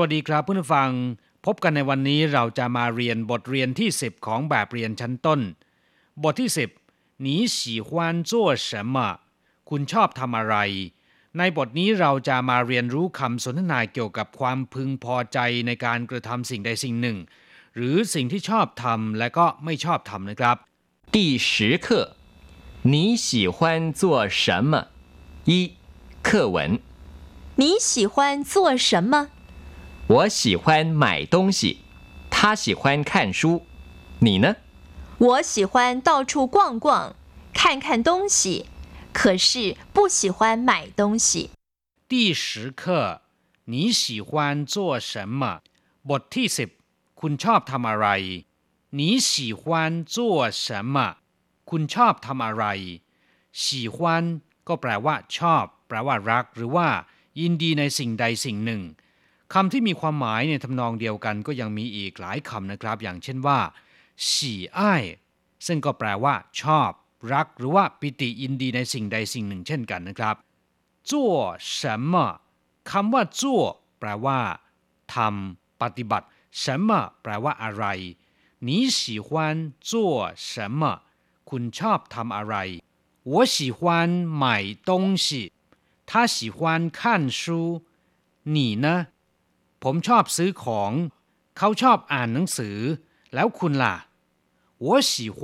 วัสดีครับเพื่อนฟัง พบกันในวันนี้เราจะมาเรียนบทเรียนที่ 10 ของแบบเรียนชั้นต้น บทที่ 10你喜欢做什么คุณชอบทำอะไร ในบทนี้เราจะมาเรียนรู้คำสนทนาเกี่ยวกับความพึงพอใจในการกระทำสิ่งใดสิ่งหนึ่ง หรือสิ่งที่ชอบทำและก็ไม่ชอบทำนะครับ第十课你喜欢做什么一课文你喜欢做什么 我喜欢买东西，他喜欢看书，你呢？我喜欢到处逛逛，看看东西，可是不喜欢买东西。第十课，你喜欢做什么？บทที่สิบคุณชอบทำอะไร你喜欢做什么คุณชอบทำอะไร喜欢ก็แปลว่าชอบ แปลว่ารัก หรือว่า ยินดีในสิ่งใดสิ่งหนึ่ง คำที่มีความหมายในทำนองเดียวกันก็ยังมีอีกหลายคำนะครับ อย่างเช่นว่าฉี่อ้ายซึ่งก็แปลว่า ชอบ รัก หรือว่าปิติยินดีในสิ่งใดสิ่งหนึ่งเช่นกันนะครับ做什么คำว่า做แปลว่าทำปฏิบัติ什么แปลว่าอะไร你喜欢做什么คุณชอบทำอะไร我喜欢买东西他喜欢看书你呢 ผมชอบซื้อของ เขาชอบอ่านหนังสือ แล้วคุณล่ะ我喜欢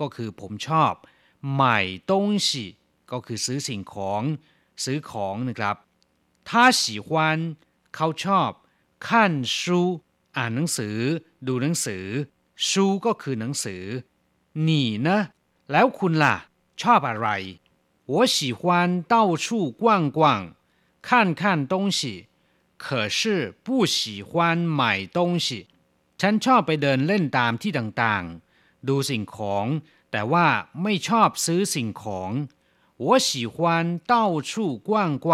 ก็คือผมชอบ买东西ก็คือซื้อสิ่งของ ซื้อของนะครับ他喜欢เขาชอบ看书อ่านหนังสือ ดูหนังสือ书ก็คือหนังสือ你呢แล้วคุณล่ะ ชอบอะไร我喜欢到处逛逛看看东西 可是不喜欢买东西ฉันชอบไปเดินเล่นตามที่ต่างๆ ดูสิ่งของ แต่ว่าไม่ชอบซื้อสิ่งของ我喜欢到处逛逛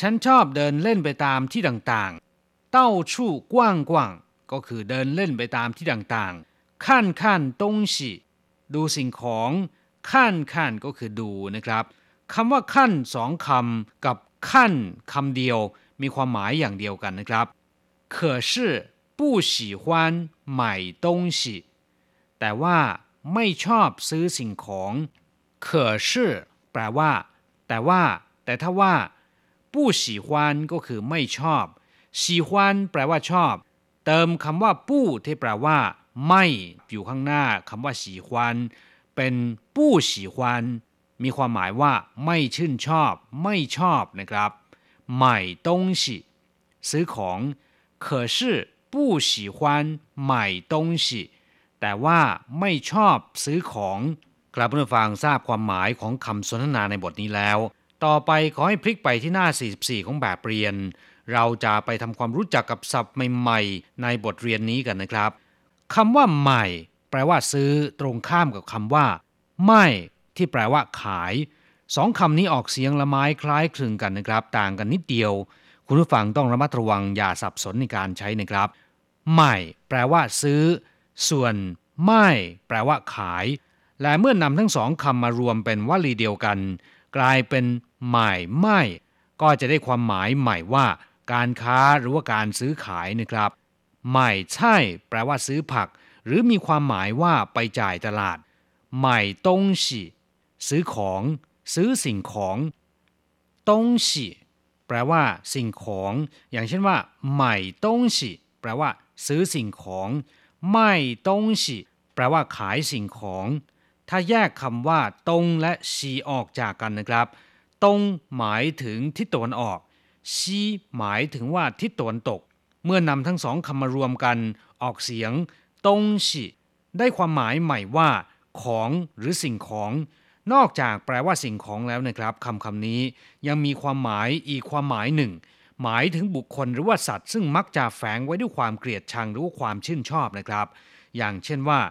ฉันชอบเดินเล่นไปตามที่ต่างๆ到处逛逛ก็คือเดินเล่นไปตามที่ต่างๆ看看东西ดูสิ่งของขั้นขั้นก็คือดูนะครับคำว่าขั้นสองคำกับขั้นคำเดียว มีความหมายอย่างเดียวกันนะครับ可是不喜欢买东西แต่ว่าไม่ชอบซื้อสิ่งของ可是แปลว่า แต่ว่า แต่ถ้าว่า不喜欢ก็คือไม่ชอบ喜欢แปลว่าชอบ เติมคำว่าปู้ที่แปลว่า ไม่อยู่ข้างหน้าคำว่า喜欢เป็นปู้喜欢มีความหมายว่า ไม่ชื่นชอบ ไม่ชอบนะครับ 买东西ซื้อของ可是不喜欢买东西แต่ว่าไม่ชอบซื้อของกลับมาฟังทราบความหมายของคำสนทนาในบทนี้แล้ว ต่อไปขอให้พลิกไปที่หน้า 44 ของแบบเรียน เราจะไปทำความรู้จักกับศัพท์ใหม่ๆ ในบทเรียนนี้กันนะครับคำว่าใหม่ แปลว่าซื้อตรงข้ามกับคำว่า ไม่ ที่แปลว่า ขาย สองคำนี้ออกเสียงละไม้คล้ายคลึงกันนะครับ ต่างกันนิดเดียว คุณผู้ฟังต้องระมัดระวังอย่าสับสนในการใช้นะครับใหม่แปลว่าซื้อ ส่วนไม่แปลว่าขาย และเมื่อนำทั้งสองคำมารวมเป็นวลีเดียวกัน กลายเป็นใหม่ไม่ ก็จะได้ความหมายใหม่ว่า การค้าหรือว่าการซื้อขายนะครับใหม่ใช่ แปลว่าซื้อผัก หรือมีความหมายว่าไปจ่ายตลาด ใหม่ตงสิซื้อของ ซื้อสิ่งของต้องฉีแปลว่า สิ่งของ อย่างเช่นว่าใหม่ต้องฉีแปลว่า ซื้อสิ่งของไม่ต้องฉีแปลว่าขายสิ่งของ ถ้าแยกคำว่าตงและฉีออกจากกันนะครับตงหมายถึงทิศตะวันออกฉีหมายถึงว่าทิศตะวันตก เมื่อนำทั้งสองคำมารวมกันออกเสียงตงฉีได้ความหมายใหม่ว่า ของหรือสิ่งของ นอกจากแปลว่าสิ่งของแล้วนะครับคำคำนี้ยังมีความหมายอีกความหมายหนึ่ง หมายถึงบุคคลหรือว่าสัตว์ ซึ่งมักจะแฝงไว้ด้วยความเกลียดชังหรือความชื่นชอบนะครับ อย่างเช่นว่า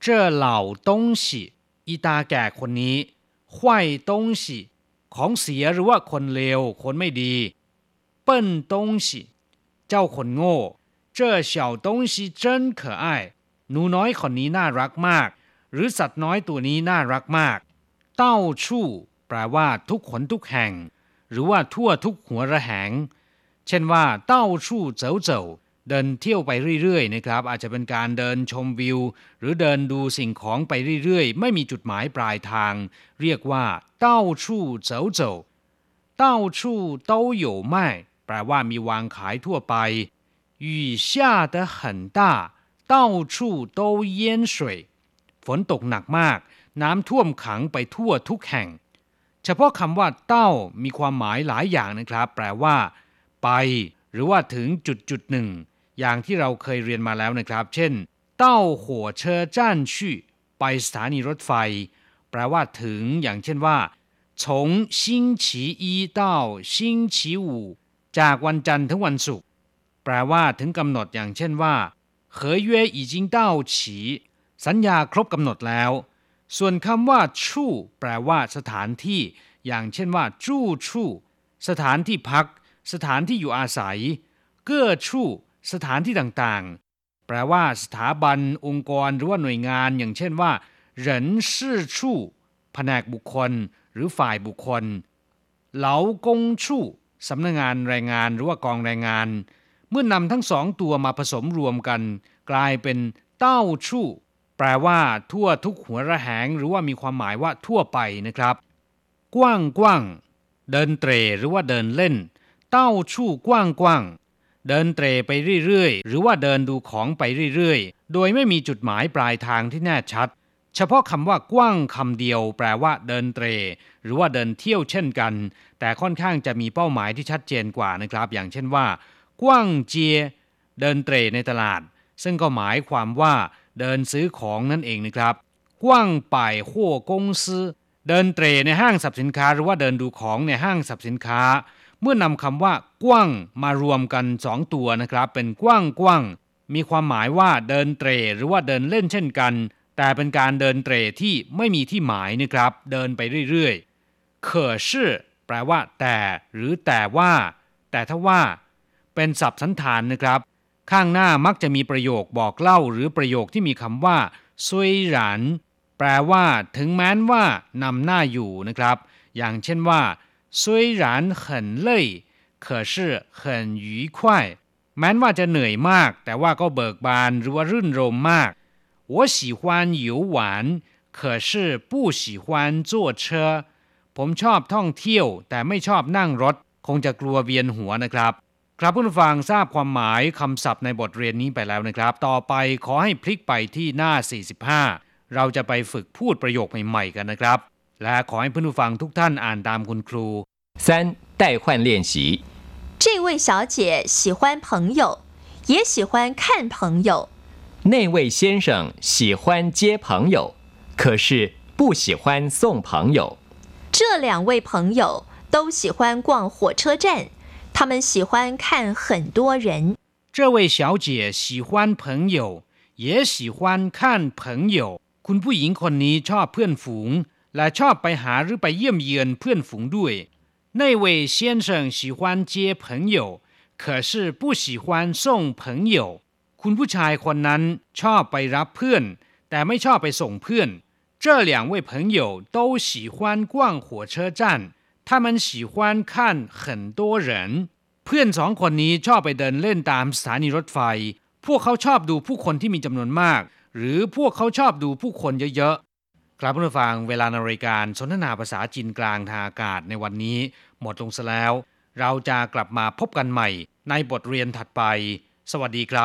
เจ้าเหล่าต้งฉีอีตาแก่คนนี้ห้วยต้งฉีของเสียหรือว่าคนเลวคนไม่ดี เปิ้นต้งฉีเจ้าคนโง่เจ้าเฉาต้งฉีเจิ้นเขอไอหนูน้อยคนนี้น่ารักมาก หรือสัตว์น้อยตัวนี้น่ารักมาก เต้าชู่แปลว่าทุกขนทุกแห่ง หรือว่าทั่วทุกหัวระแหง เช่นว่าเต้าชู่เจ๋อเจ๋อเดินเที่ยวไปเรื่อยๆนะครับ อาจจะเป็นการเดินชมวิว หรือเดินดูสิ่งของไปเรื่อยๆ ไม่มีจุดหมายปลายทาง เรียกว่าเต้าชู่เจ๋อเจ๋อเต้าชู่都有卖แปลว่ามีวางขายทั่วไป雨下得很大到处都淹水ฝนตกหนักมาก น้ำท่วมขังไปทั่วทุกแห่ง เฉพาะคำว่าเต้ามีความหมายหลายอย่างนะครับ แปลว่า ไป หรือว่าถึงจุดจุดหนึ่ง อย่างที่เราเคยเรียนมาแล้วนะครับ เช่น เต้าหัวเชอจ้านชี่ไปสถานีรถไฟ แปลว่าถึง อย่างเช่นว่า从星期一到星期五จากวันจันทร์ถึงวันศุกร์แปลว่าถึงกำหนดอย่างเช่นว่า合约已经到期สัญญาครบกำหนดแล้ว ส่วนคำว่าชู่แปลว่าสถานที่ อย่างเช่นว่า จู้ชู่ สถานที่พัก สถานที่อยู่อาศัย เก้อชู่ สถานที่ต่างๆ แปลว่าสถาบัน องค์กรหรือว่าหน่วยงาน อย่างเช่นว่าเหรินชื่อชู่แผนกบุคคล หรือฝ่ายบุคคล เหลากงชู่สำนักงานแรงงานหรือว่ากองแรงงาน เมื่อนำทั้งสองตัวมาผสมรวมกัน กลายเป็นเต้าชู่ แปลว่า ทั่วทุกหัวระแหง หรือว่ามีความหมายว่าทั่วไปนะครับ กว้างกว้างเดินเตรหรือว่าเดินเล่น เต้าชู่กว้างกว้างเดินเตรไปเรื่อยๆ หรือว่าเดินดูของไปเรื่อยๆ โดยไม่มีจุดหมายปลายทางที่แน่ชัด เฉพาะคำว่ากว้างคำเดียว แปลว่า เดินเตร หรือว่าเดินเที่ยวเช่นกัน แต่ค่อนข้างจะมีเป้าหมายที่ชัดเจนกว่านะครับ อย่างเช่นว่า กว้างเจีย เดินเตรในตลาด ซึ่งก็หมายความว่า เดินซื้อของนั่นเองนะครับกว้างป่ายหัวกงซื้อเดินเตรในห้างสรรพสินค้า หรือว่าเดินดูของในห้างสรรพสินค้า เมื่อนำคำว่ากว้างมารวมกันสองตัวนะครับ เป็นกว้างกว้างมีความหมายว่าเดินเตรหรือว่าเดินเล่นเช่นกัน แต่เป็นการเดินเตรที่ไม่มีที่หมายนะครับ เดินไปเรื่อยๆเขอชื่อแปลว่า แต่ หรือแต่ว่า แต่ถ้าว่า เป็นศัพท์สันธานนะครับ ข้างหน้ามักจะมีประโยคบอกเล่าหรือประโยคที่มีคำว่าซุยหรันแปลว่า ถึงแม้นว่านำหน้าอยู่นะครับ อย่างเช่นว่า虽然很累可是很愉快แม้นว่าจะเหนื่อยมาก แต่ว่าก็เบิกบานหรือว่ารื่นรมมาก我喜欢游玩可是不喜欢坐车ผมชอบท่องเที่ยว แต่ไม่ชอบนั่งรถ คงจะกลัวเวียนหัวนะครับ ครับผู้ฟังทราบความหมายคำศัพท์ในบทเรียนนี้ไปแล้วนะครับ ต่อไปขอให้พลิกไปที่หน้า 45 เราจะไปฝึกพูดประโยคใหม่ๆกันนะครับ และขอให้ผู้ฟังทุกท่านอ่านตามคุณครู三代换练习这位小姐喜欢朋友，也喜欢看朋友。那位先生喜欢接朋友，可是不喜欢送朋友。这两位朋友都喜欢逛火车站。 他们喜欢看很多人。这位小姐喜欢朋友，也喜欢看朋友。คุณผู้หญิงคนนี้ชอบเพื่อนฝูง และชอบไปหาหรือไปเยี่ยมเยือนเพื่อนฝูงด้วย那位先生喜欢接朋友可是不喜欢送朋友คุณผู้ชายคนนั้นชอบไปรับเพื่อน แต่ไม่ชอบไปส่งเพื่อน这两位朋友都喜欢逛火车站他们喜欢看很多人 เพื่อนสองคนนี้ชอบไปเดินเล่นตามสถานีรถไฟ พวกเขาชอบดูผู้คนที่มีจำนวนมาก หรือพวกเขาชอบดูผู้คนเยอะๆครับผู้ฟังเวลาในรายการสนทนาภาษาจีนกลางทางอากาศในวันนี้ หมดลงซะแล้ว เราจะกลับมาพบกันใหม่ในบทเรียนถัดไป สวัสดีครับ